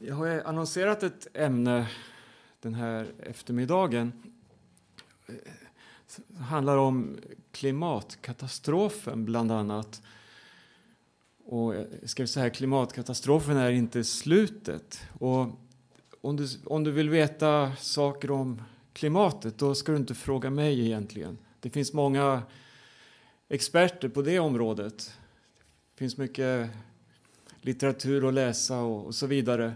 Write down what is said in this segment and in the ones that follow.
Jag har annonserat ett ämne den här eftermiddagen. Det handlar om klimatkatastrofen, bland annat. Och jag ska säga klimatkatastrofen är inte slutet. Och om du, om du vill veta saker om klimatet, då ska du inte fråga mig egentligen. Det finns många experter på det området. Det finns mycket litteratur att läsa och, och så vidare.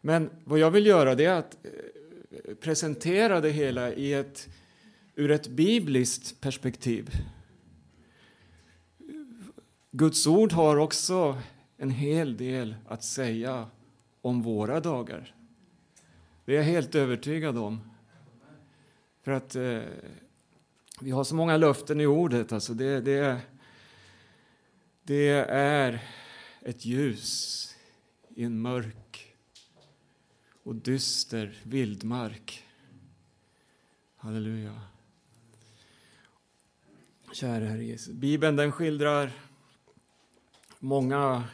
Men vad jag vill göra det är att eh, presentera det hela i ett, ur ett bibliskt perspektiv. Guds ord har också en hel del att säga om våra dagar. Det är jag helt övertygad om. För att eh, vi har så många löften i ordet. Alltså det, det, det är ett ljus i en mörk och dyster vildmark. Halleluja. Kära Herre Jesus. Bibeln den skildrar många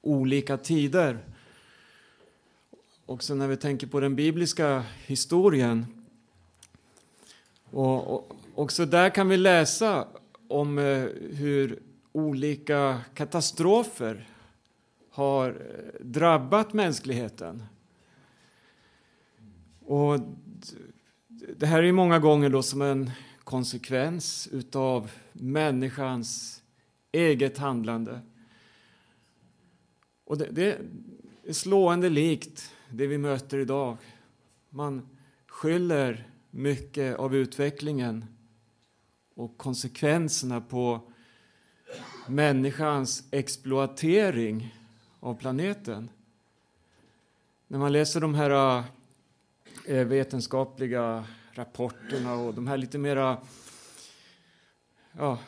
olika tider. Också när vi tänker på den bibliska historien. Och, och också där kan vi läsa om eh, hur olika katastrofer har eh, drabbat mänskligheten. Och det här är många gånger då som en konsekvens utav människans eget handlande. Och det, det är slående likt det vi möter idag. Man skyller mycket av utvecklingen och konsekvenserna på människans exploatering av planeten. När man läser de här eh, eh, vetenskapliga rapporterna och de här lite mera ja,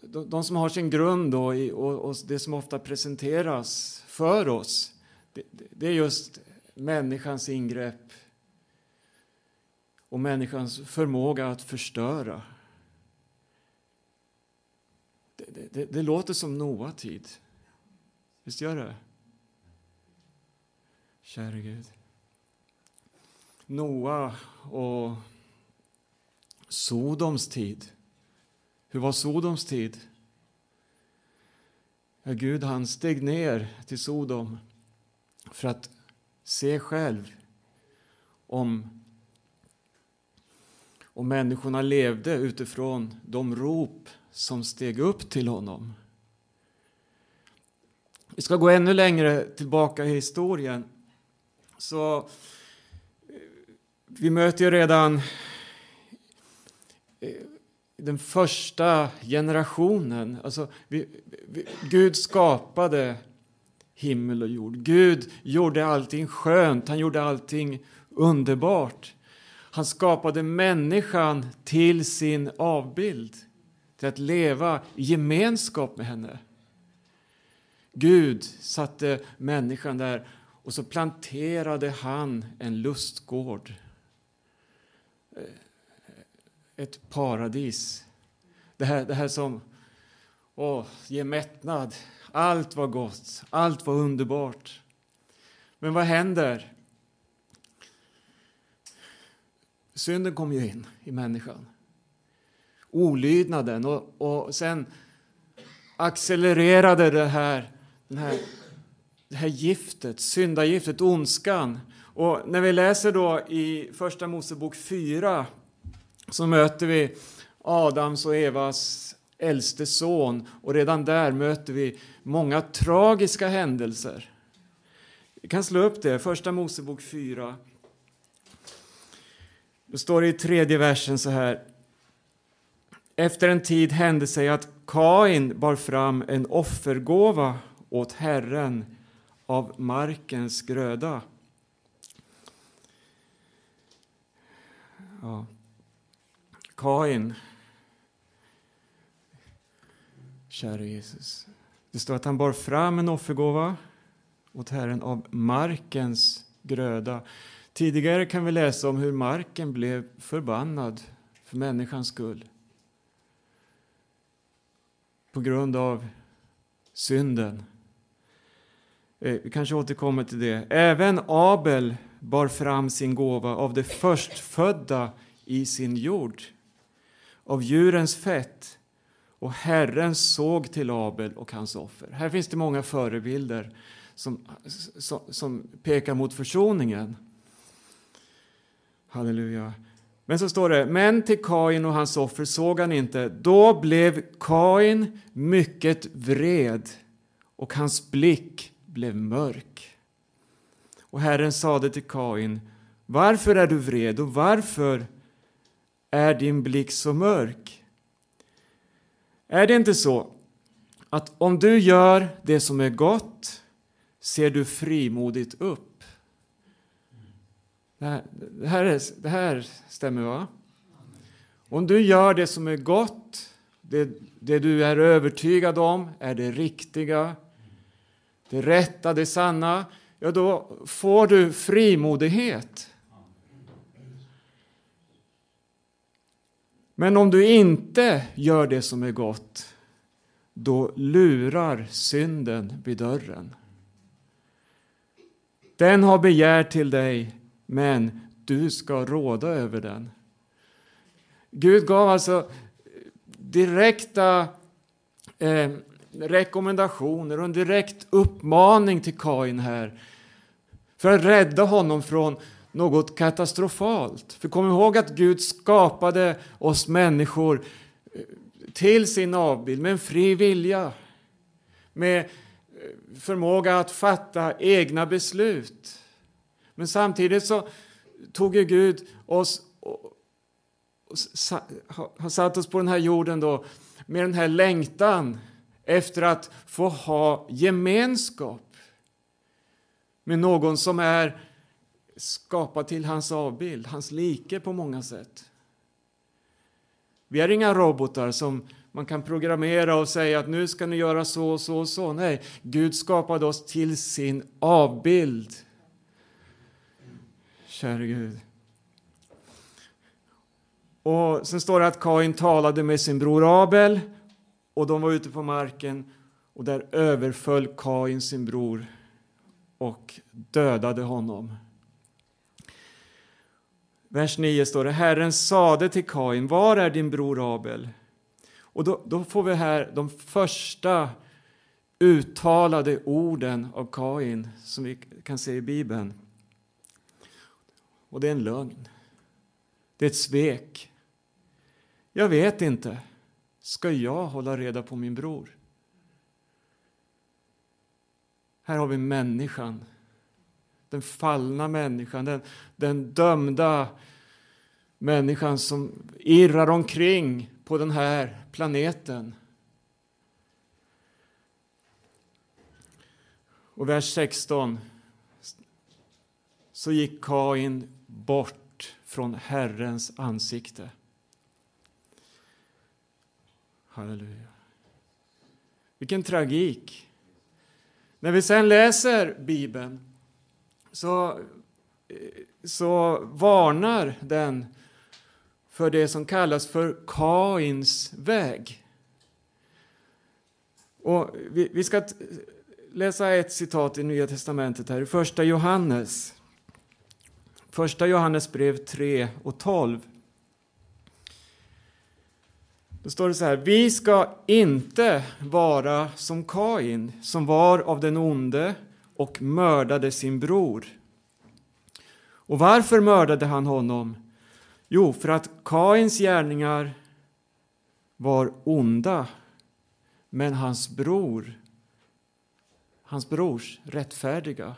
de, de som har sin grund då i, och, och, det som ofta presenteras för oss det, det är just människans ingrepp och människans förmåga att förstöra. Det, det, det låter som Noa tid. Visst gör det? Käre Gud. Noa och Sodoms tid. Hur var Sodoms tid? Ja, Gud han steg ner till Sodom för att se själv om, om människorna levde utifrån de rop som steg upp till honom. Vi ska gå ännu längre tillbaka i historien. Så eh, vi möter ju redan eh, den första generationen. Alltså, vi, vi, Gud skapade himmel och jord. Gud gjorde allting skönt, han gjorde allting underbart. Han skapade människan till sin avbild, till att leva i gemenskap med henne. Gud satte människan där och så planterade han en lustgård. Eh, ett paradis. Det här, det här som åh, ger mättnad. Allt var gott, allt var underbart. Men vad händer? Synden kom ju in i människan. Olydnaden och, och sen accelererade det här den här, det här giftet, syndagiftet, ondskan. Och när vi läser då i Första Mosebok 4 så möter vi Adams och Evas äldste son och redan där möter vi många tragiska händelser. Vi kan slå upp det, Första Mosebok 4. Då står det i tredje versen så här. Efter en tid hände sig att Kain bar fram en offergåva åt Herren av markens gröda. Ja. Kain, käre Jesus. Det står att han bar fram en offergåva åt Herren av markens gröda. Tidigare kan vi läsa om hur marken blev förbannad för människans skull. På grund av synden Eh, vi kanske återkommer till det. Även Abel bar fram sin gåva av det förstfödda i sin jord, av djurens fett. Och Herren såg till Abel och hans offer. Här finns det många förebilder som, som, som pekar mot försoningen. Halleluja. Men så står det, men till Kain och hans offer såg han inte. Då blev Kain mycket vred och hans blick blev mörk. Och Herren sade till Kain, varför är du vred och varför är din blick så mörk? Är det inte så att om du gör det som är gott ser du frimodigt upp? Det här, det här, är, det här stämmer, va? Om du gör det som är gott, det, det du är övertygad om är det riktiga, det rätta, det sanna, ja, då får du frimodighet. Men om du inte gör det som är gott, då lurar synden vid dörren. Den har begär till dig, men du ska råda över den. Gud gav alltså direkta eh, rekommendationer och en direkt uppmaning till Kain här för att rädda honom från något katastrofalt. För kom ihåg att Gud skapade oss människor eh, till sin avbild med en fri vilja, med eh, förmåga att fatta egna beslut. Men samtidigt så tog ju Gud oss och har satt oss på den här jorden då med den här längtan efter att få ha gemenskap med någon som är skapad till hans avbild, hans like på många sätt. Vi är inga robotar som man kan programmera och säga att nu ska ni göra så och så och så. Nej, Gud skapade oss till sin avbild. Käre Gud. Och sen står det att Kain talade med sin bror Abel och de var ute på marken och där överföll Kain sin bror och dödade honom. Vers 9 står det, Herren sade till Kain, var är din bror Abel? Och då, då får vi här de första uttalade orden av Kain som vi kan se i Bibeln. Och det är en lögn. Det är ett svek. Jag vet inte. Ska jag hålla reda på min bror? Här har vi människan. Den fallna människan, den, den dömda människan som irrar omkring på den här planeten. Och vers 16. Så gick Kain bort från Herrens ansikte. Halleluja. Vilken tragik. När vi sen läser Bibeln så, så varnar den för det som kallas för Kains väg. Och vi, vi ska läsa ett citat i Nya testamentet här, i första Johannes. Första Johannes brev 3 och 12. Då står det så här, vi ska inte vara som Kain som var av den onde och mördade sin bror. Och varför mördade han honom? Jo, för att Kains gärningar var onda, men hans bror, hans brors rättfärdiga.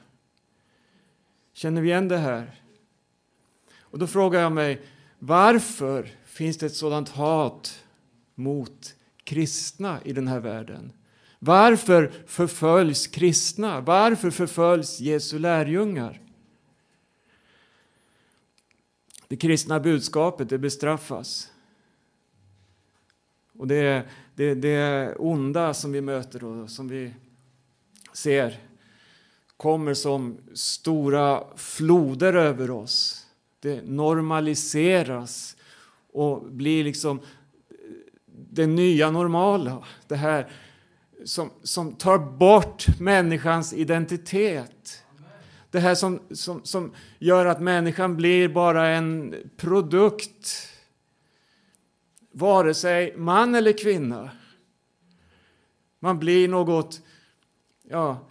Känner vi igen det här? Och då frågar jag mig, varför finns det ett sådant hat mot kristna i den här världen? Varför förföljs kristna? Varför förföljs Jesu lärjungar? Det kristna budskapet det bestraffas. Och det, det, det onda som vi möter och som vi ser kommer som stora floder över oss. Det normaliseras och blir liksom det nya normala. Det här som, som tar bort människans identitet. Det här som, som, som gör att människan blir bara en produkt. Vare sig man eller kvinna. Man blir något, ja,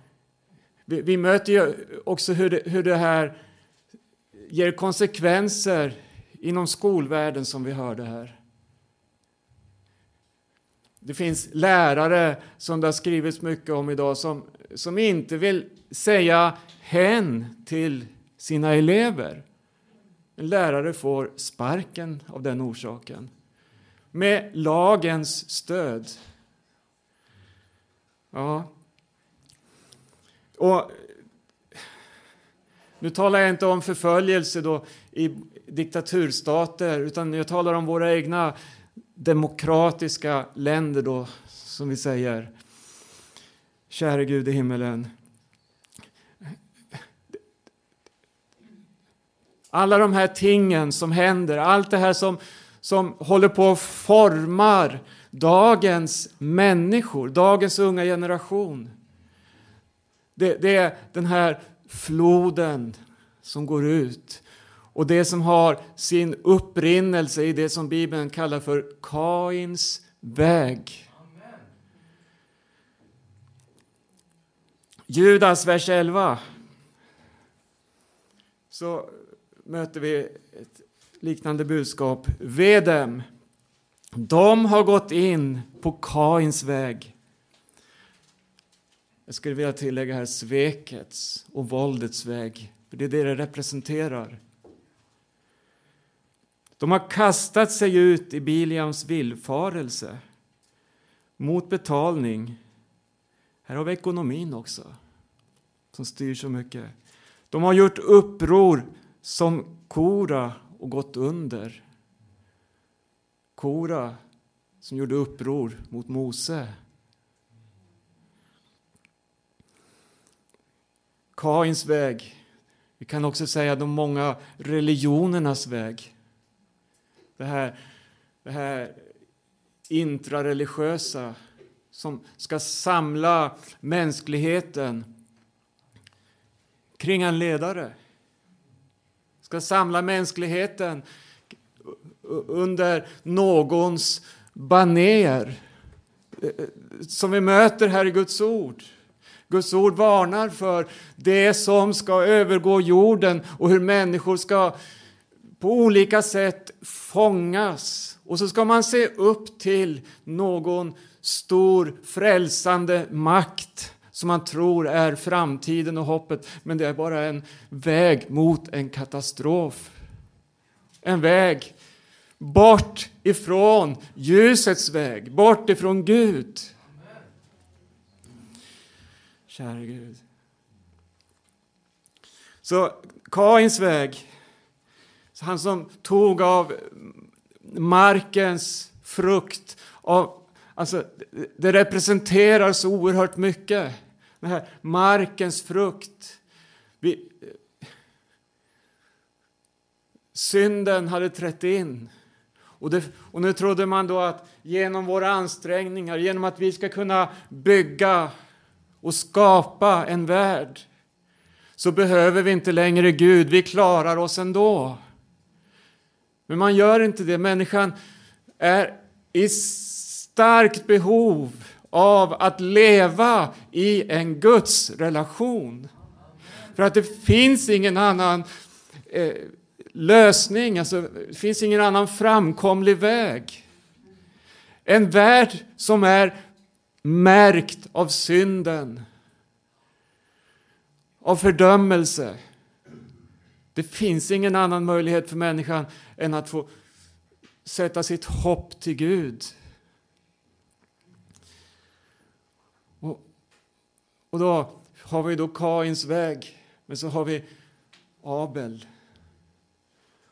vi, vi möter ju också hur det, hur det här ger konsekvenser inom skolvärlden som vi hörde här. Det finns lärare som det har skrivits mycket om idag som, som inte vill säga hen till sina elever. En lärare får sparken av den orsaken. Med lagens stöd. Ja. Och nu talar jag inte om förföljelse då i diktaturstater, utan jag talar om våra egna demokratiska länder då, som vi säger. Käre Gud i himmelen. Alla de här tingen som händer, allt det här som, som håller på att formar dagens människor, dagens unga generation. Det, det är den här floden som går ut och det som har sin upprinnelse i det som Bibeln kallar för Kains väg. Judas, vers 11. Så möter vi ett liknande budskap. Ve dem, de har gått in på Kains väg. Jag skulle vilja tillägga här svekets och våldets väg, för det är det det representerar. De har kastat sig ut i Biliams villfarelse mot betalning. Här har vi ekonomin också, som styr så mycket. De har gjort uppror som Kora och gått under. Kora som gjorde uppror mot Mose. Kains väg. Vi kan också säga de många religionernas väg det här, det här intrareligiösa som ska samla mänskligheten kring en ledare. Ska samla mänskligheten under någons baner eh, som vi möter här i Guds ord. Guds ord varnar för det som ska övergå jorden och hur människor ska på olika sätt fångas. Och så ska man se upp till någon stor frälsande makt som man tror är framtiden och hoppet, men det är bara en väg mot en katastrof. En väg bort ifrån ljusets väg, bort ifrån Gud. Käre Gud. Så Kains väg han som tog av markens frukt. Av, alltså, det representerar så oerhört mycket. Den här markens frukt. Vi, synden hade trätt in. Och, det, och, nu trodde man då att genom våra ansträngningar, genom att vi ska kunna bygga och skapa en värld, så behöver vi inte längre Gud, vi klarar oss ändå. Men man gör inte det. Människan är i starkt behov av att leva i en Guds relation. För att det finns ingen annan eh, lösning, alltså, det finns ingen annan framkomlig väg. En värld som är märkt av synden, av fördömelse, det finns ingen annan möjlighet för människan än att få sätta sitt hopp till Gud. Och, och då har vi då Kains väg, men så har vi Abel.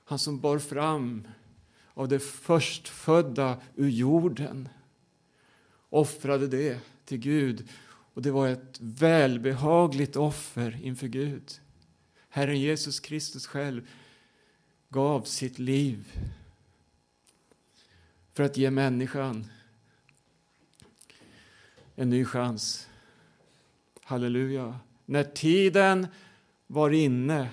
Han som bar fram av det förstfödda ur jorden. Offrade det till Gud och det var ett välbehagligt offer inför Gud. Herren Jesus Kristus själv gav sitt liv för att ge människan en ny chans. Halleluja. När tiden var inne,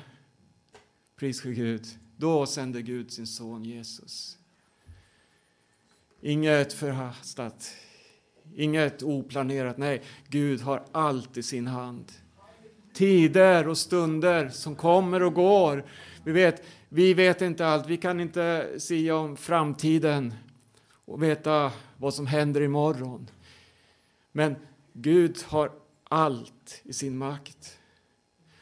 pris för Gud, då sände Gud sin son Jesus. Inget förhastat, inget oplanerat. Nej, Gud har allt i sin hand. Tider och stunder som kommer och går. Vi vet, vi vet inte allt. Vi kan inte sia om framtiden och veta vad som händer imorgon. Men Gud har allt i sin makt.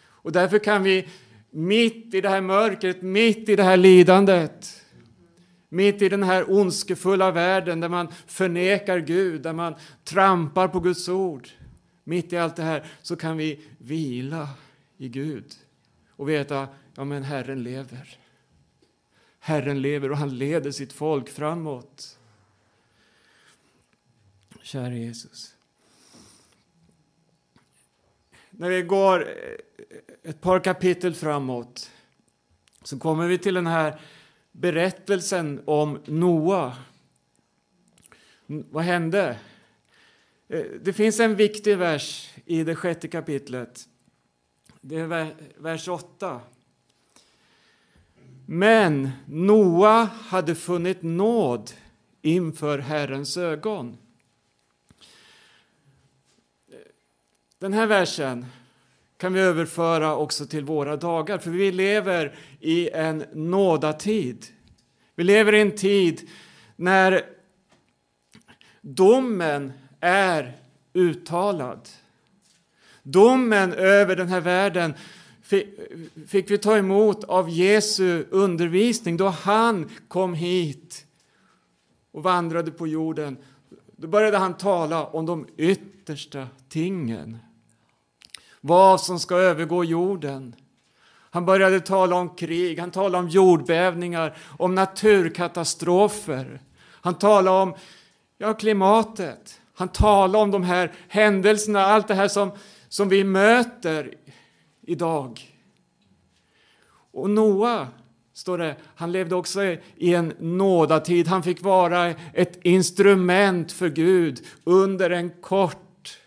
Och därför kan vi mitt i det här mörkret, mitt i det här lidandet, mitt i den här ondskefulla världen där man förnekar Gud, där man trampar på Guds ord, mitt i allt det här så kan vi vila i Gud och veta, ja men Herren lever. Herren lever och han leder sitt folk framåt. Kära Jesus. När vi går eh, ett par kapitel framåt så kommer vi till den här berättelsen om Noa. Vad hände? Eh, det finns en viktig vers i det sjätte kapitlet. Det är vers 8. Men Noa hade funnit nåd inför Herrens ögon. Den här versen kan vi överföra också till våra dagar, för vi lever i en nådatid. Vi lever i en tid när domen är uttalad. Domen över den här världen fick vi ta emot av Jesu undervisning då han kom hit och vandrade på jorden. Då började han tala om de yttersta tingen. Vad som ska övergå jorden. Han började tala om krig, han talade om jordbävningar, om naturkatastrofer. Han talade om ja, klimatet. Han talade om de här händelserna, allt det här som, som vi möter idag. Och Noa, står det, han levde också i en nådatid. Han fick vara ett instrument för Gud under en kort,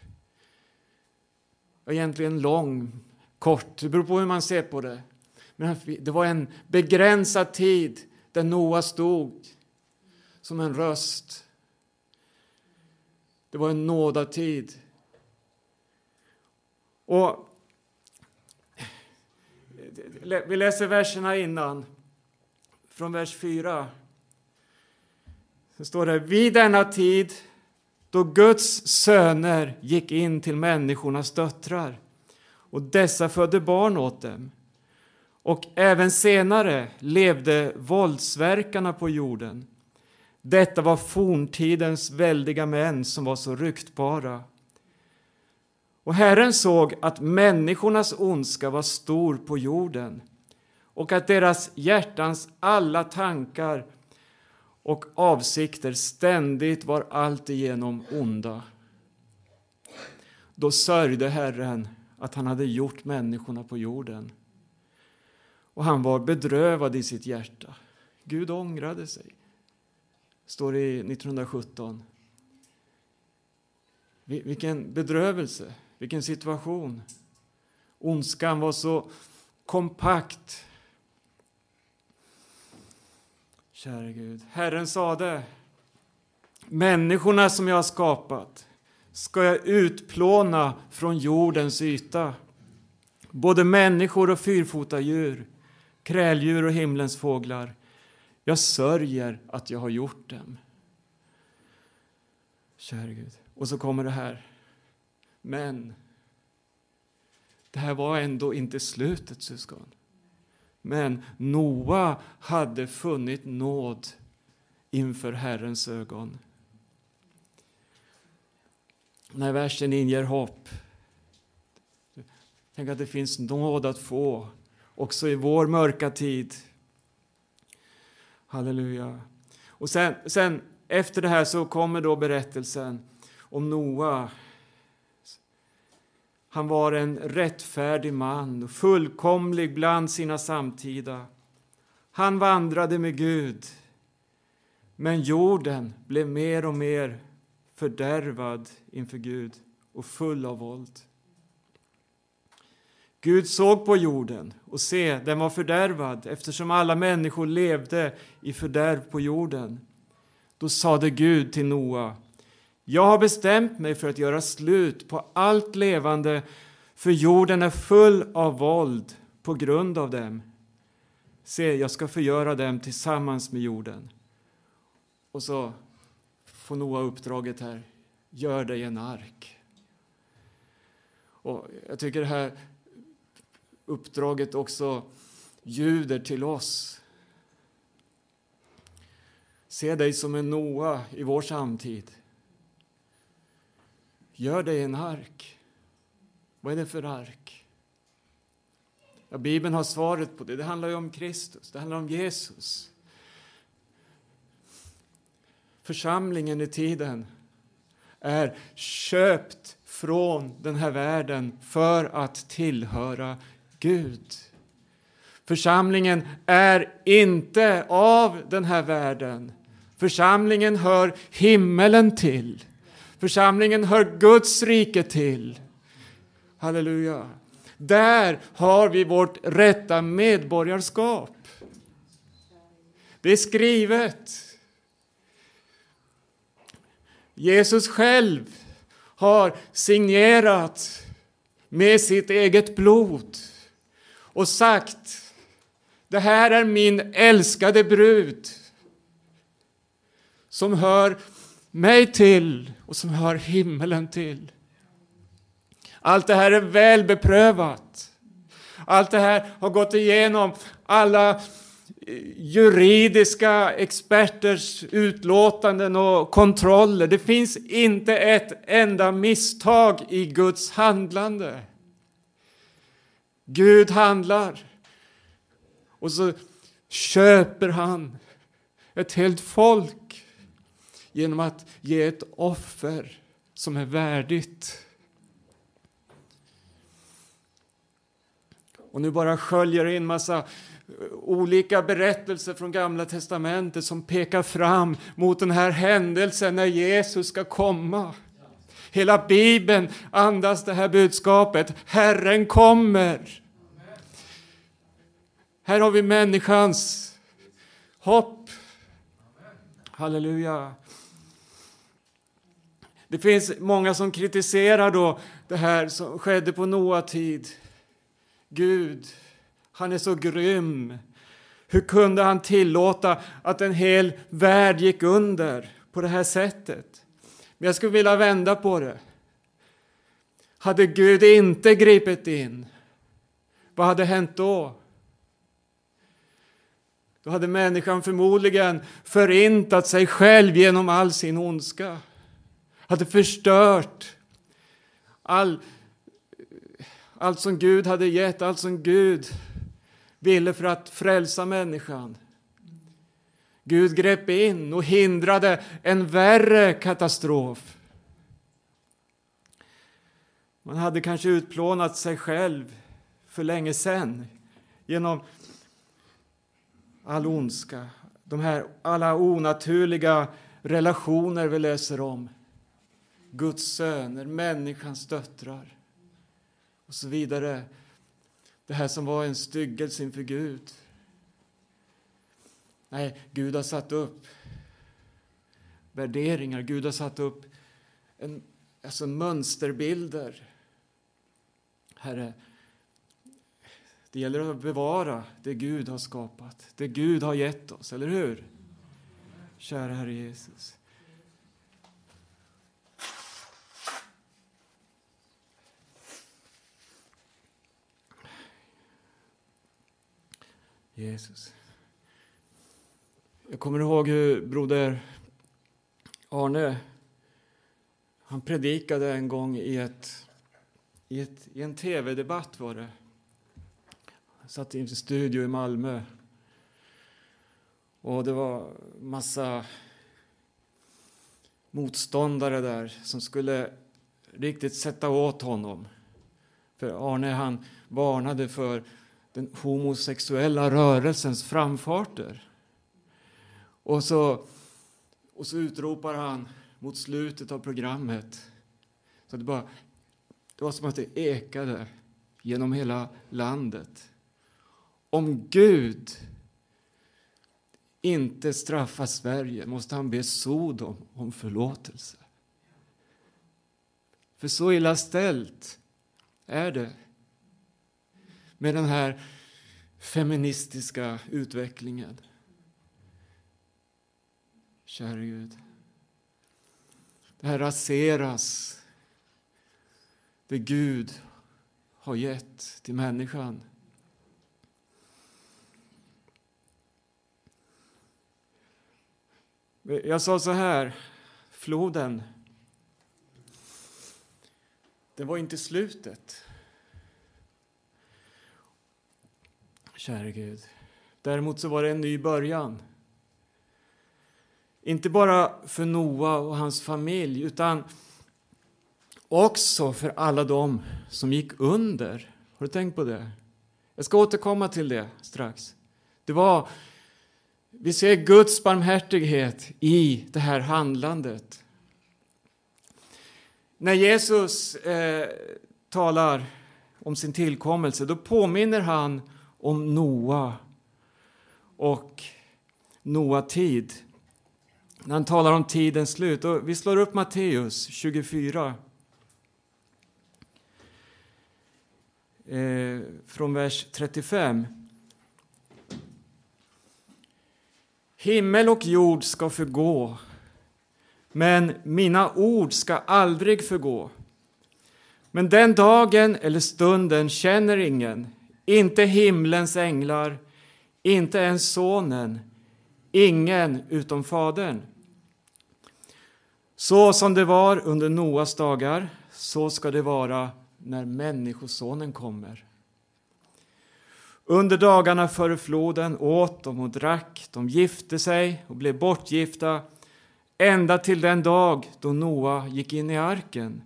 egentligen lång, kort, det beror på hur man ser på det. Men det var en begränsad tid där Noa stod som en röst. Det var en nådatid. Och vi läser verserna innan, från vers 4. Så står det, vid denna tid då Guds söner gick in till människornas döttrar och dessa födde barn åt dem. Och även senare levde våldsverkarna på jorden. Detta var forntidens väldiga män som var så ryktbara. Och Herren såg att människornas ondska var stor på jorden och att deras hjärtans alla tankar och avsikter ständigt var alltigenom onda. Då sörjde Herren att han hade gjort människorna på jorden. Och han var bedrövad i sitt hjärta. Gud ångrade sig, står det i 1917. Vilken bedrövelse, vilken situation. Ondskan var så kompakt. Käre Gud, Herren sade Människorna som jag har skapat ska jag utplåna från jordens yta. Både människor och fyrfotadjur, kräldjur och himlens fåglar. Jag sörjer att jag har gjort dem. Käre Gud. Och så kommer det här. Men det här var ändå inte slutet, syskon. Men Noa hade funnit nåd inför Herrens ögon. Den här versen inger hopp. Tänk att det finns nåd att få också i vår mörka tid. Halleluja. Och sen, sen efter det här så kommer då berättelsen om Noa. Han var en rättfärdig man, fullkomlig bland sina samtida. Han vandrade med Gud, men jorden blev mer och mer fördärvad inför Gud och full av våld. Gud såg på jorden och se, den var fördärvad eftersom alla människor levde i fördärv på jorden. Då sade Gud till Noa, jag har bestämt mig för att göra slut på allt levande, för jorden är full av våld på grund av dem. Se, jag ska förgöra dem tillsammans med jorden. Och så får Noa uppdraget här, gör dig en ark. Och jag tycker det här uppdraget också ljuder till oss. Se dig som en Noa i vår samtid. Gör dig en ark. Vad är det för ark? Ja, Bibeln har svaret på det. Det handlar ju om Kristus, det handlar om Jesus. Församlingen i tiden är köpt från den här världen för att tillhöra Gud. Församlingen är inte av den här världen. Församlingen hör himmelen till. Församlingen hör Guds rike till. Halleluja. Där har vi vårt rätta medborgarskap. Det är skrivet. Jesus själv har signerat med sitt eget blod och sagt det här är min älskade brud som hör mig till och som hör himmelen till. Allt det här är väl beprövat. Allt det här har gått igenom alla eh, juridiska experters utlåtanden och kontroller. Det finns inte ett enda misstag i Guds handlande. Gud handlar. Och så köper han ett helt folk genom att ge ett offer som är värdigt. Och nu bara sköljer in massa eh, olika berättelser från Gamla testamentet som pekar fram mot den här händelsen när Jesus ska komma. Hela Bibeln andas det här budskapet. Herren kommer. Här har vi människans hopp. Halleluja. Det finns många som kritiserar då det här som skedde på Noa tid. Gud, han är så grym. Hur kunde han tillåta att en hel värld gick under på det här sättet? Men jag skulle vilja vända på det. Hade Gud inte gripit in, vad hade hänt då? Då hade människan förmodligen förintat sig själv genom all sin ondska. Hade förstört all, allt som Gud hade gett, allt som Gud ville för att frälsa människan. Gud grep in och hindrade en värre katastrof. Man hade kanske utplånat sig själv för länge sedan genom all ondska, de här alla onaturliga relationer vi läser om. Guds söner, människans döttrar och så vidare. Det här som var en styggelse inför Gud. Nej, Gud har satt upp värderingar. Gud har satt upp en, alltså mönsterbilder. Herre, det gäller att bevara det Gud har skapat, det Gud har gett oss, eller hur? Kära Herre Jesus. Jesus. Jag kommer ihåg hur broder Arne han predikade en gång i, ett, i, ett, i en tv-debatt. var det. Han satt i en studio i Malmö. Och det var massa motståndare där som skulle riktigt sätta åt honom. För Arne han varnade för den homosexuella rörelsens framfarter. Och så, och så utropar han mot slutet av programmet. Så det, bara, det var som att det ekade genom hela landet. Om Gud inte straffar Sverige måste han be Sodom om förlåtelse. För så illa ställt är det med den här feministiska utvecklingen. Käre Gud. Det här raseras. Det Gud har gett till människan. Jag sa så här, floden, det var inte slutet. Käre Gud. Däremot så var det en ny början. Inte bara för Noa och hans familj, utan också för alla dem som gick under. Har du tänkt på det? Jag ska återkomma till det strax. Det var, vi ser Guds barmhärtighet i det här handlandet. När Jesus eh, talar om sin tillkommelse, då påminner han om Noa och Noa-tid. När han talar om tidens slut. Och vi slår upp Matteus 24. Eh, från vers 35. Himmel och jord ska förgå, men mina ord ska aldrig förgå. Men den dagen eller stunden känner ingen, inte himlens änglar, inte ens Sonen, ingen utom Fadern. Så som det var under Noas dagar, så ska det vara när Människosonen kommer. Under dagarna före floden åt de och drack, de gifte sig och blev bortgifta ända till den dag då Noa gick in i arken.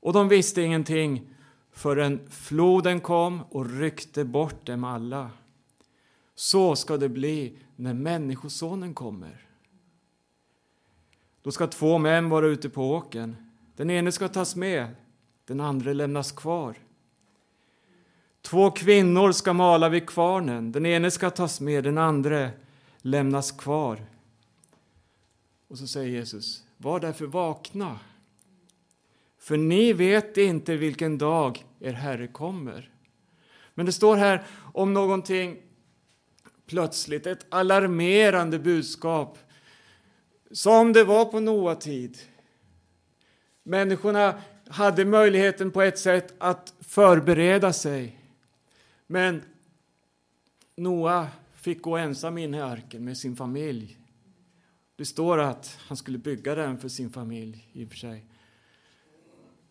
Och de visste ingenting förrän floden kom och ryckte bort dem alla. Så ska det bli när Människosonen kommer. Då ska två män vara ute på åken. Den ene ska tas med, den andra lämnas kvar. Två kvinnor ska mala vid kvarnen. Den ene ska tas med, den andra lämnas kvar. Och så säger Jesus, var därför vakna. För ni vet inte vilken dag er Herre kommer. Men det står här om någonting plötsligt, ett alarmerande budskap som det var på Noa tid. Människorna hade möjligheten på ett sätt att förbereda sig. Men Noa fick gå ensam in i arken med sin familj. Det står att han skulle bygga den för sin familj i och för sig.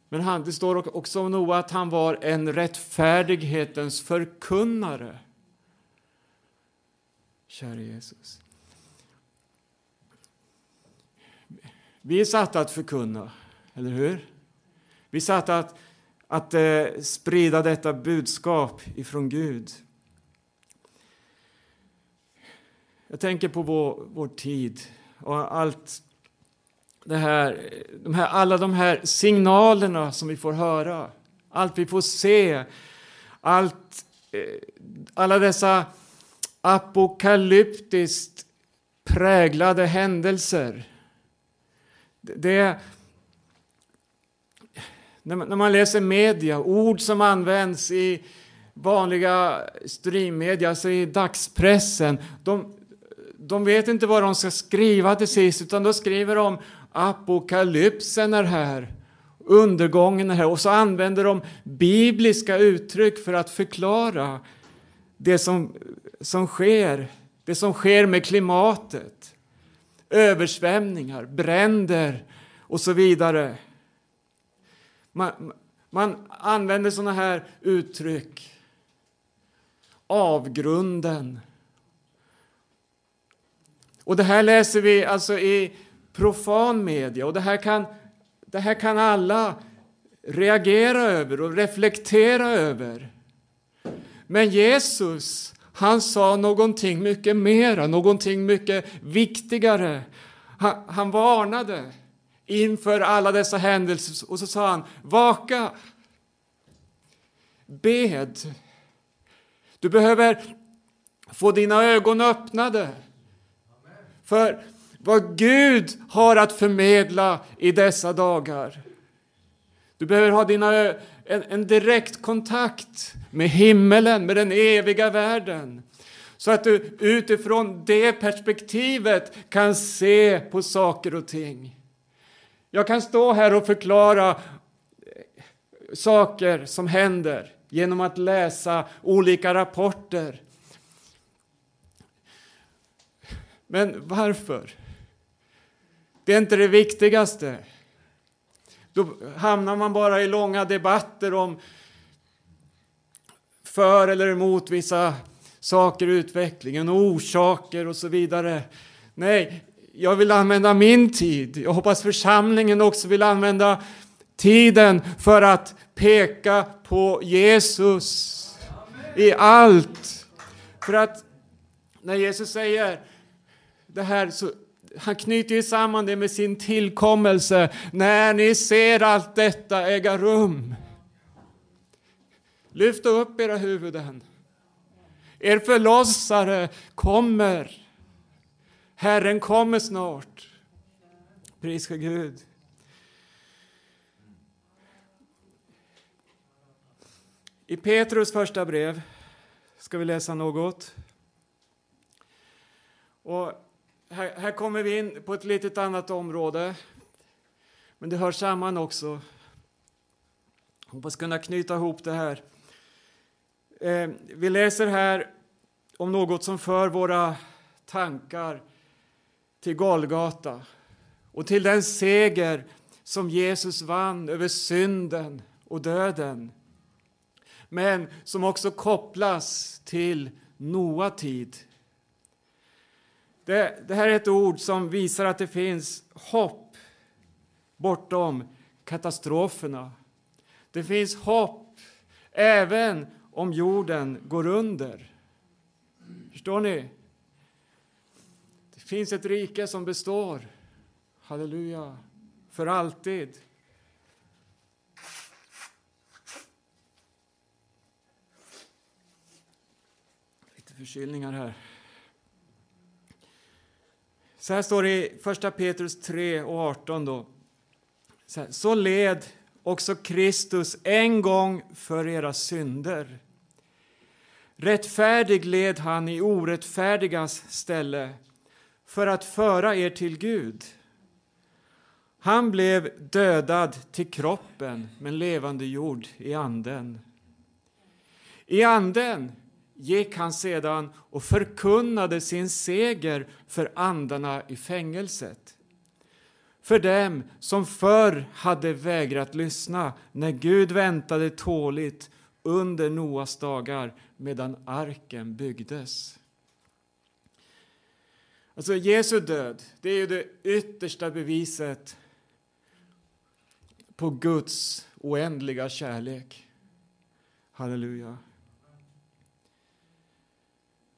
Men han, det står också om Noa att han var en rättfärdighetens förkunnare. Käre Jesus. Vi är satta att förkunna, eller hur? Vi är satta att, att eh, sprida detta budskap ifrån Gud. Jag tänker på vår, vår tid och allt det här, de här, alla de här signalerna som vi får höra, allt vi får se, allt, eh, alla dessa apokalyptiskt präglade händelser. Det, när man, när man läser media, ord som används i vanliga streammedia, alltså i dagspressen, de, de vet inte vad de ska skriva till sist, utan då skriver de apokalypsen är här, undergången är här, och så använder de bibliska uttryck för att förklara det som, som sker, det som sker med klimatet. Översvämningar, bränder och så vidare. Man, man använder sådana här uttryck. Avgrunden. Och det här läser vi alltså i profan media och det här kan, det här kan alla reagera över och reflektera över. Men Jesus, han sa någonting mycket mera, någonting mycket viktigare. Han, han varnade inför alla dessa händelser och så sa han, vaka, bed. Du behöver få dina ögon öppnade för vad Gud har att förmedla i dessa dagar. Du behöver ha dina, en, en direkt kontakt med himmelen, med den eviga världen. Så att du utifrån det perspektivet kan se på saker och ting. Jag kan stå här och förklara eh, saker som händer genom att läsa olika rapporter. Men varför? Det är inte det viktigaste. Då hamnar man bara i långa debatter om för eller emot vissa saker i utvecklingen, orsaker och så vidare. Nej, jag vill använda min tid. Jag hoppas församlingen också vill använda tiden för att peka på Jesus i allt. För att när Jesus säger det här så han knyter ju samman det med sin tillkommelse. När ni ser allt detta äga rum. Lyft upp era huvuden. Er förlossare kommer. Herren kommer snart. Pris för Gud. I Petrus första brev ska vi läsa något. Och här, här kommer vi in på ett litet annat område. Men det hör samman också. Hoppas kunna knyta ihop det här. Eh, vi läser här om något som för våra tankar till Golgata och till den seger som Jesus vann över synden och döden. Men som också kopplas till Noa tid det, det här är ett ord som visar att det finns hopp bortom katastroferna. Det finns hopp även om jorden går under. Förstår ni? Det finns ett rike som består. Halleluja. För alltid. Lite förkylningar här. Så här står det i 1 Petrus 3 och 18 då. Så, här, så led också Kristus en gång för era synder. Rättfärdig led han i orättfärdigas ställe för att föra er till Gud. Han blev dödad till kroppen men levande jord i anden. I anden gick han sedan och förkunnade sin seger för andarna i fängelset. För dem som förr hade vägrat lyssna när Gud väntade tåligt under Noas dagar medan arken byggdes. Alltså Jesu död, det är ju det yttersta beviset på Guds oändliga kärlek. Halleluja.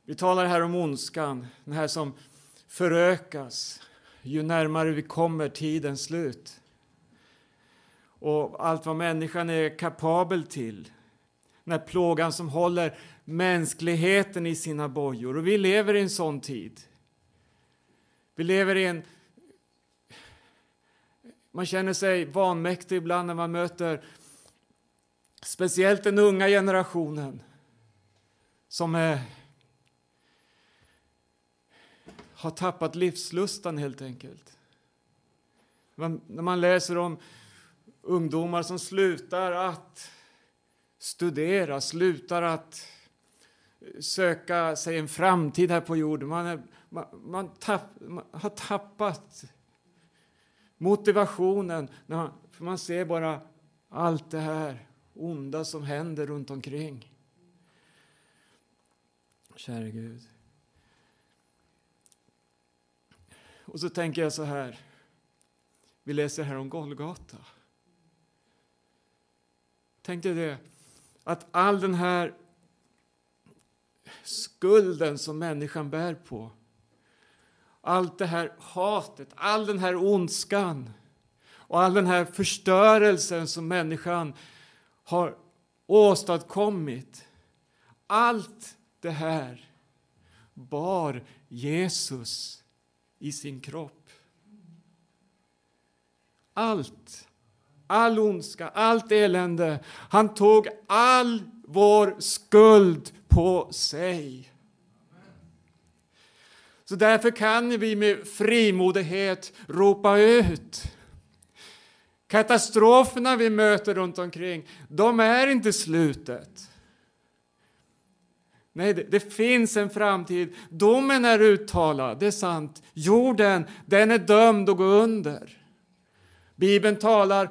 Vi talar här om ondskan, den här som förökas ju närmare vi kommer tidens slut. Och allt vad människan är kapabel till. Den här plågan som håller mänskligheten i sina bojor. Och vi lever i en sån tid. Vi lever i en... Man känner sig vanmäktig ibland när man möter speciellt den unga generationen som är har tappat livslustan helt enkelt. Man, när man läser om ungdomar som slutar att studera, slutar att söka sig en framtid här på jorden. Man, är, man, man, tapp, man har tappat motivationen, när man, för man ser bara allt det här onda som händer runt omkring. Käre Gud. Och så tänker jag så här. Vi läser här om Golgata. Tänk dig det, att all den här skulden som människan bär på allt det här hatet, all den här ondskan och all den här förstörelsen som människan har åstadkommit. Allt det här bar Jesus i sin kropp. Allt, all ondska, allt elände. Han tog all vår skuld på sig. Så därför kan vi med frimodighet ropa ut. Katastroferna vi möter runt omkring, de är inte slutet. Nej, det, det, finns en framtid. Domen är uttalad, det är sant. Jorden, den är dömd att gå under. Bibeln talar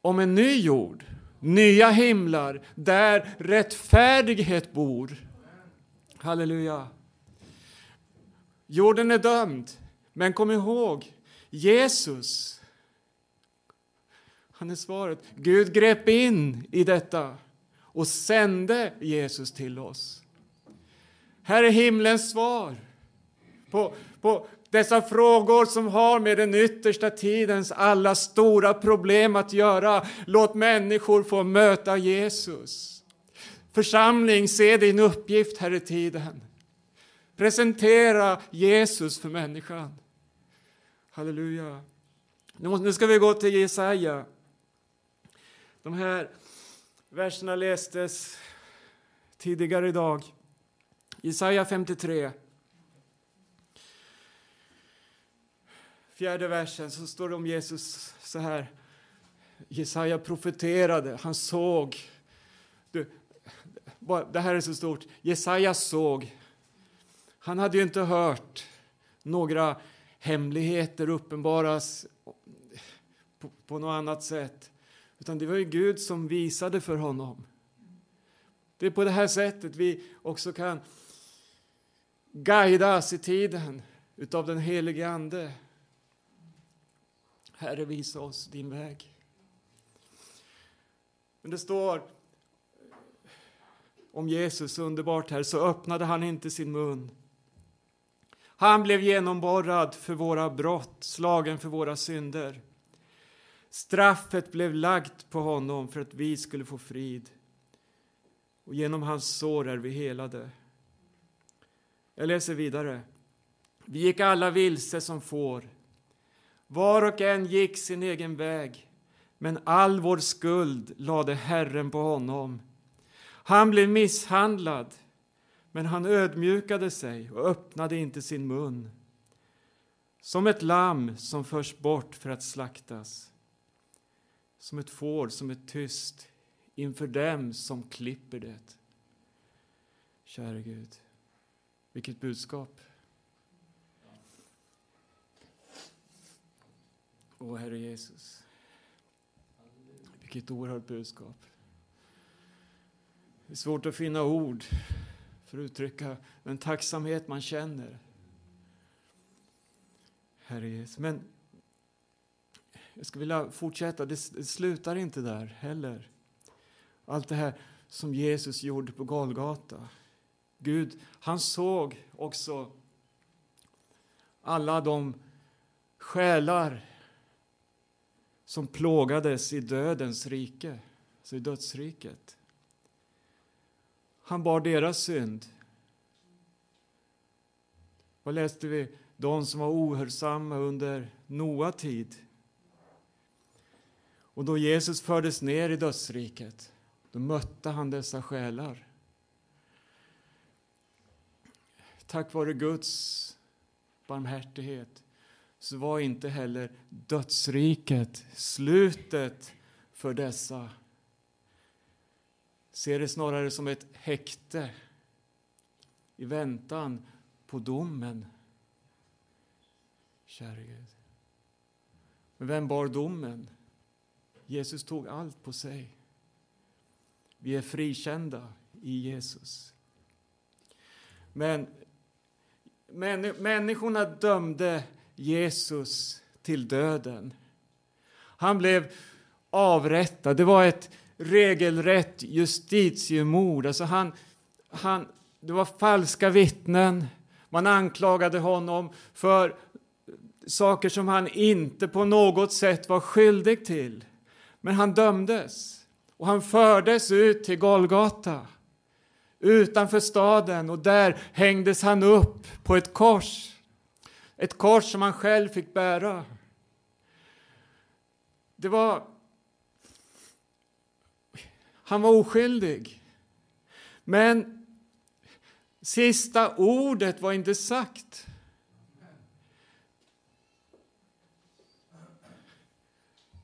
om en ny jord, nya himlar, där rättfärdighet bor. Halleluja. Jorden är dömd, men kom ihåg, Jesus, han är svaret. Gud grep in i detta och sände Jesus till oss. Här är himlens svar på, på dessa frågor som har med den yttersta tidens alla stora problem att göra. Låt människor få möta Jesus. Församling, se din uppgift här i tiden. Presentera Jesus för människan. Halleluja. Nu ska vi gå till Jesaja. De här verserna lästes tidigare idag. Jesaja 53. Fjärde versen så står det om Jesus så här. Jesaja profeterade, han såg. Du, det här är så stort. Jesaja såg. Han hade ju inte hört några hemligheter uppenbaras på, på något annat sätt. Utan det var ju Gud som visade för honom. Det är på det här sättet vi också kan guidas i tiden utav den helige Ande. Herre, visa oss din väg. Men det står om Jesus underbart här, så öppnade han inte sin mun. Han blev genomborrad för våra brott, slagen för våra synder. Straffet blev lagt på honom för att vi skulle få frid. Och genom hans sår är vi helade. Jag läser vidare. Vi gick alla vilse som får. Var och en gick sin egen väg, men all vår skuld lade Herren på honom. Han blev misshandlad, men han ödmjukade sig och öppnade inte sin mun. Som ett lamm som förs bort för att slaktas. Som ett får som är tyst inför dem som klipper det. Käre Gud. Vilket budskap! Åh, Herre Jesus. Vilket oerhört budskap. Det är svårt att finna ord för att uttrycka den tacksamhet man känner. Herre Jesus. Men jag skulle vilja fortsätta. Det, det slutar inte där heller. Allt det här som Jesus gjorde på Golgata. Gud, han såg också alla de själar som plågades i dödens rike, alltså i dödsriket. Han bar deras synd. Vad läste vi? De som var ohörsamma under Noa tid. Och då Jesus fördes ner i dödsriket, då mötte han dessa själar. Tack vare Guds barmhärtighet så var inte heller dödsriket slutet för dessa. Ser det snarare som ett häkte i väntan på domen. Käre Gud. Men vem bar domen? Jesus tog allt på sig. Vi är frikända i Jesus. Men Människorna dömde Jesus till döden. Han blev avrättad. Det var ett regelrätt justitiemord. Alltså han, han, det var falska vittnen. Man anklagade honom för saker som han inte på något sätt var skyldig till. Men han dömdes och han fördes ut till Golgata utanför staden och där hängdes han upp på ett kors. Ett kors som han själv fick bära. Det var... Han var oskyldig. Men sista ordet var inte sagt.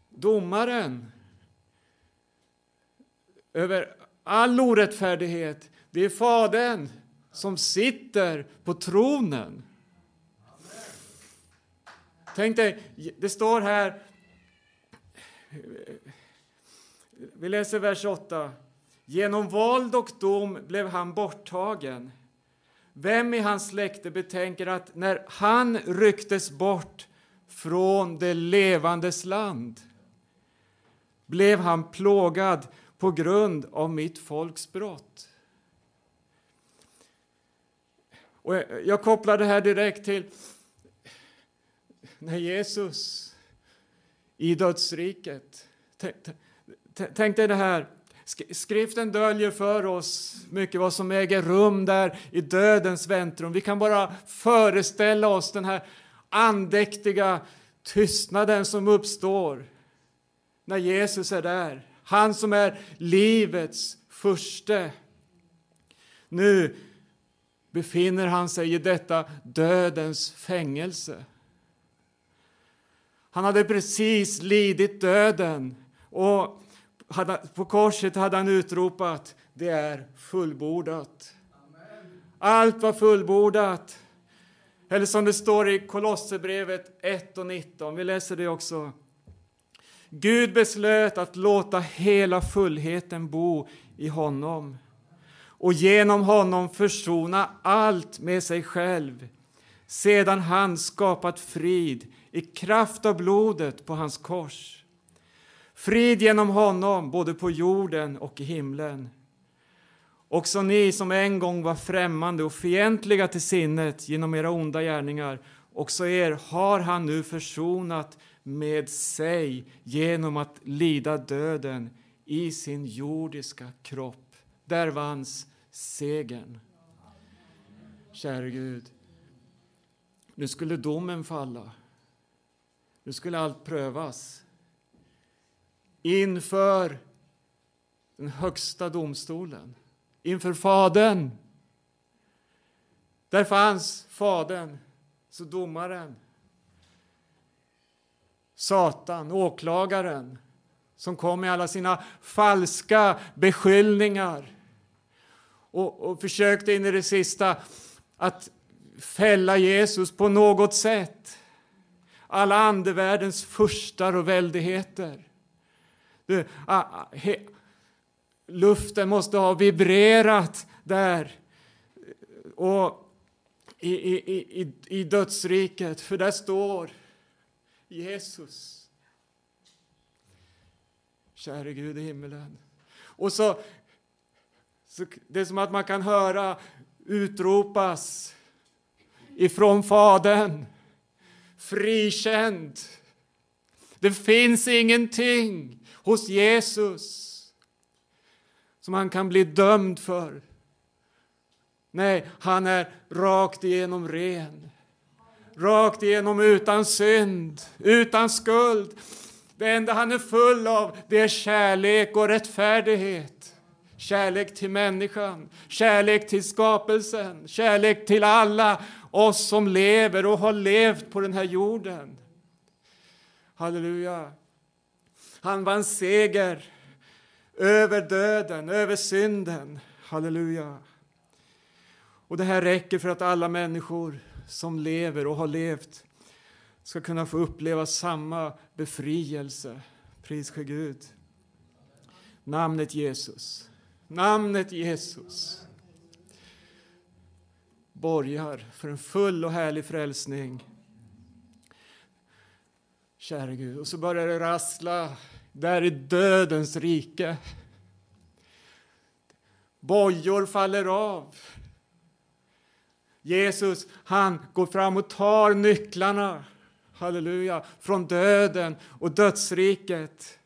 Domaren över all orättfärdighet, det är Fadern som sitter på tronen. Tänk dig, det står här vi läser vers 8. Genom våld och dom blev han borttagen. Vem i hans släkte betänker att när han rycktes bort från det levandes land blev han plågad på grund av mitt folks brott. Och jag kopplar det här direkt till när Jesus i dödsriket. Tänk dig det här. Skriften döljer för oss mycket vad som äger rum där i dödens väntrum. Vi kan bara föreställa oss den här andäktiga tystnaden som uppstår när Jesus är där. Han som är livets förste. Nu befinner han sig i detta dödens fängelse. Han hade precis lidit döden och på korset hade han utropat det är fullbordat. Allt var fullbordat. Eller som det står i Kolosserbrevet 1 och 19. Vi läser det också. Gud beslöt att låta hela fullheten bo i honom och genom honom försona allt med sig själv sedan han skapat frid i kraft av blodet på hans kors. Frid genom honom, både på jorden och i himlen. Också ni som en gång var främmande och fientliga till sinnet genom era onda gärningar, också er har han nu försonat med sig genom att lida döden i sin jordiska kropp. Där vanns segern. Käre Gud, nu skulle domen falla. Nu skulle allt prövas inför den högsta domstolen, inför Fadern. Där fanns Fadern, så domaren, Satan, åklagaren som kom med alla sina falska beskyllningar och, och försökte in i det sista att fälla Jesus på något sätt alla andevärldens furstar och väldigheter. Du, ah, he, luften måste ha vibrerat där och i, i, i, i dödsriket, för där står Jesus. Käre Gud i himmelen. Och så, så det är som att man kan höra utropas ifrån Fadern frikänd. Det finns ingenting hos Jesus som han kan bli dömd för. Nej, han är rakt igenom ren. Rakt igenom utan synd, utan skuld. Det enda han är full av det är kärlek och rättfärdighet. Kärlek till människan, kärlek till skapelsen, kärlek till alla oss som lever och har levt på den här jorden. Halleluja. Han vann seger över döden, över synden. Halleluja. Och det här räcker för att alla människor som lever och har levt ska kunna få uppleva samma befrielse. Pris ske Gud. Namnet Jesus. Namnet Jesus borgar för en full och härlig frälsning. Käre Gud, och så börjar det rassla där i dödens rike. Bojor faller av. Jesus, han går fram och tar nycklarna, halleluja, från döden och dödsriket.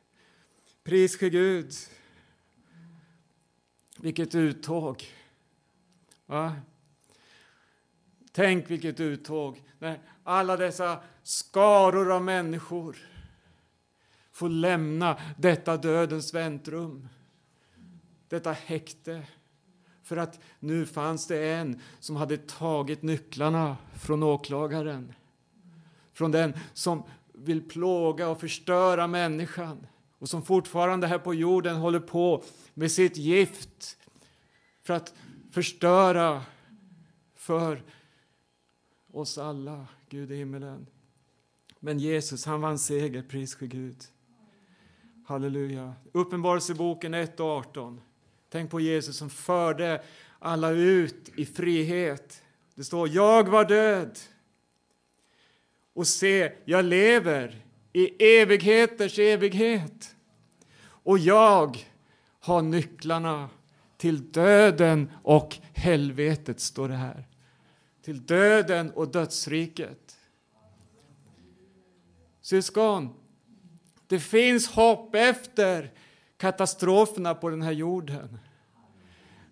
Pris för Gud. Vilket uttåg! Va? Tänk vilket uttåg när alla dessa skaror av människor får lämna detta dödens väntrum, detta häkte. För att nu fanns det en som hade tagit nycklarna från åklagaren. Från den som vill plåga och förstöra människan och som fortfarande här på jorden håller på med sitt gift för att förstöra för oss alla, Gud i himmelen. Men Jesus, han vann seger, pris för Gud. Halleluja. Uppenbarelseboken 1 och 18. Tänk på Jesus som förde alla ut i frihet. Det står, jag var död. Och se, jag lever i evigheters evighet. Och jag har nycklarna till döden och helvetet, står det här. Till döden och dödsriket. Syskon, det finns hopp efter katastroferna på den här jorden.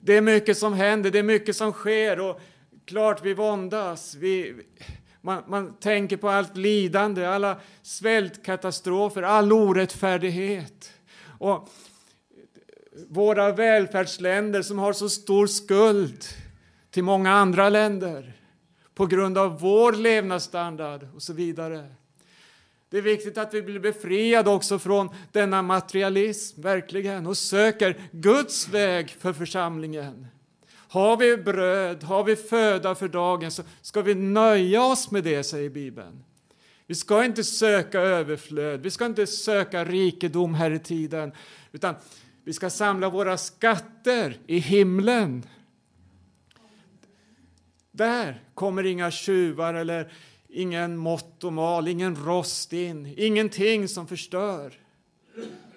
Det är mycket som händer, det är mycket som sker och klart vi våndas. Vi, man, man tänker på allt lidande, alla svältkatastrofer, all orättfärdighet. Och våra välfärdsländer som har så stor skuld till många andra länder på grund av vår levnadsstandard och så vidare. Det är viktigt att vi blir befriade också från denna materialism, verkligen, och söker Guds väg för församlingen. Har vi bröd, har vi föda för dagen, så ska vi nöja oss med det, säger Bibeln. Vi ska inte söka överflöd, vi ska inte söka rikedom här i tiden, utan vi ska samla våra skatter i himlen. Där kommer inga tjuvar eller ingen mått och mal, ingen rost in, ingenting som förstör.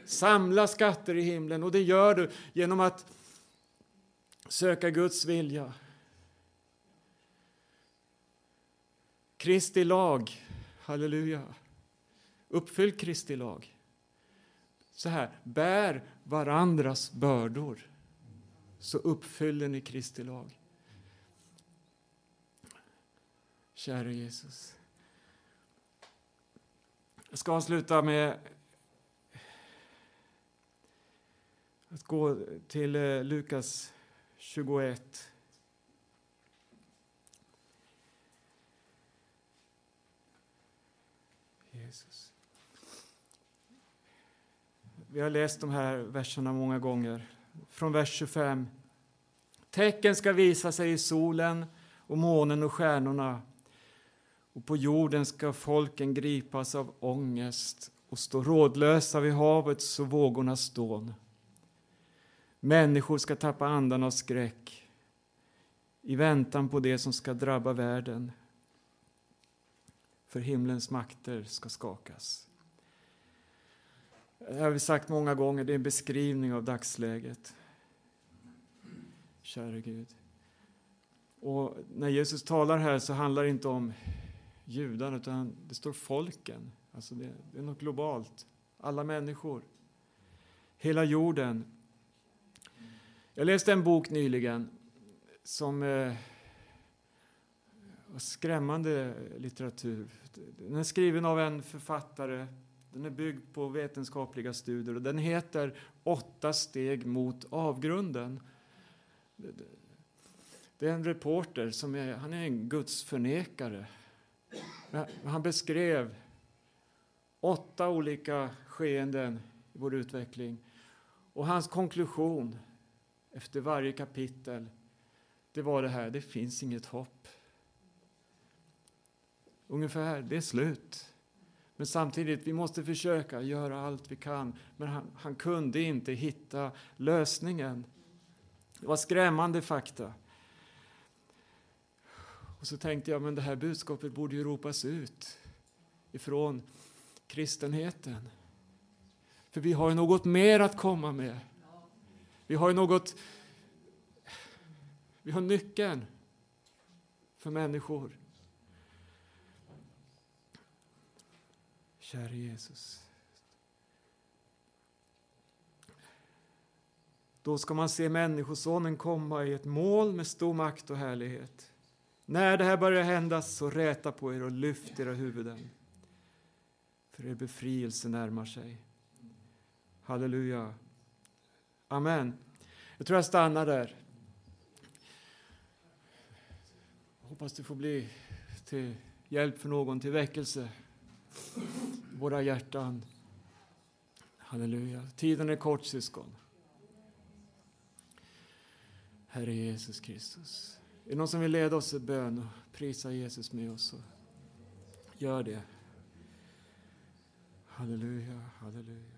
Samla skatter i himlen och det gör du genom att söka Guds vilja. Kristi lag, halleluja. Uppfyll Kristi lag. Så här, bär varandras bördor så uppfyller ni Kristi lag. Käre Jesus. Jag ska avsluta med att gå till eh, Lukas 21. Jesus. Vi har läst de här verserna många gånger. Från vers 25. Tecken ska visa sig i solen och månen och stjärnorna och på jorden ska folken gripas av ångest och stå rådlösa vid havets och vågornas dån. Människor ska tappa andan av skräck i väntan på det som ska drabba världen. För himlens makter ska skakas. Det har vi sagt många gånger, det är en beskrivning av dagsläget. Käre Gud. Och när Jesus talar här så handlar det inte om judarna, utan det står folken. Alltså det, det är något globalt. Alla människor. Hela jorden. Jag läste en bok nyligen som eh, var skrämmande litteratur. Den är skriven av en författare. Den är byggd på vetenskapliga studier och den heter Åtta steg mot avgrunden. Det är en reporter som är, han är en gudsförnekare. Han beskrev åtta olika skeenden i vår utveckling. Och hans konklusion efter varje kapitel, det var det här, det finns inget hopp. Ungefär, det är slut. Men samtidigt, vi måste försöka göra allt vi kan. Men han, han kunde inte hitta lösningen. Det var skrämmande fakta. Och så tänkte jag, men det här budskapet borde ju ropas ut ifrån kristenheten. För vi har ju något mer att komma med. Vi har ju något... Vi har nyckeln för människor. Käre Jesus. Då ska man se Människosonen komma i ett moln med stor makt och härlighet. När det här börjar hända, så räta på er och lyft era huvuden. För er befrielse närmar sig. Halleluja. Amen. Jag tror jag stannar där. Hoppas det får bli till hjälp för någon, till väckelse. i Våra hjärtan. Halleluja. Tiden är kort, syskon. Herre Jesus Kristus. Är det någon som vill leda oss i bön och prisa Jesus med oss, så gör det. Halleluja, halleluja.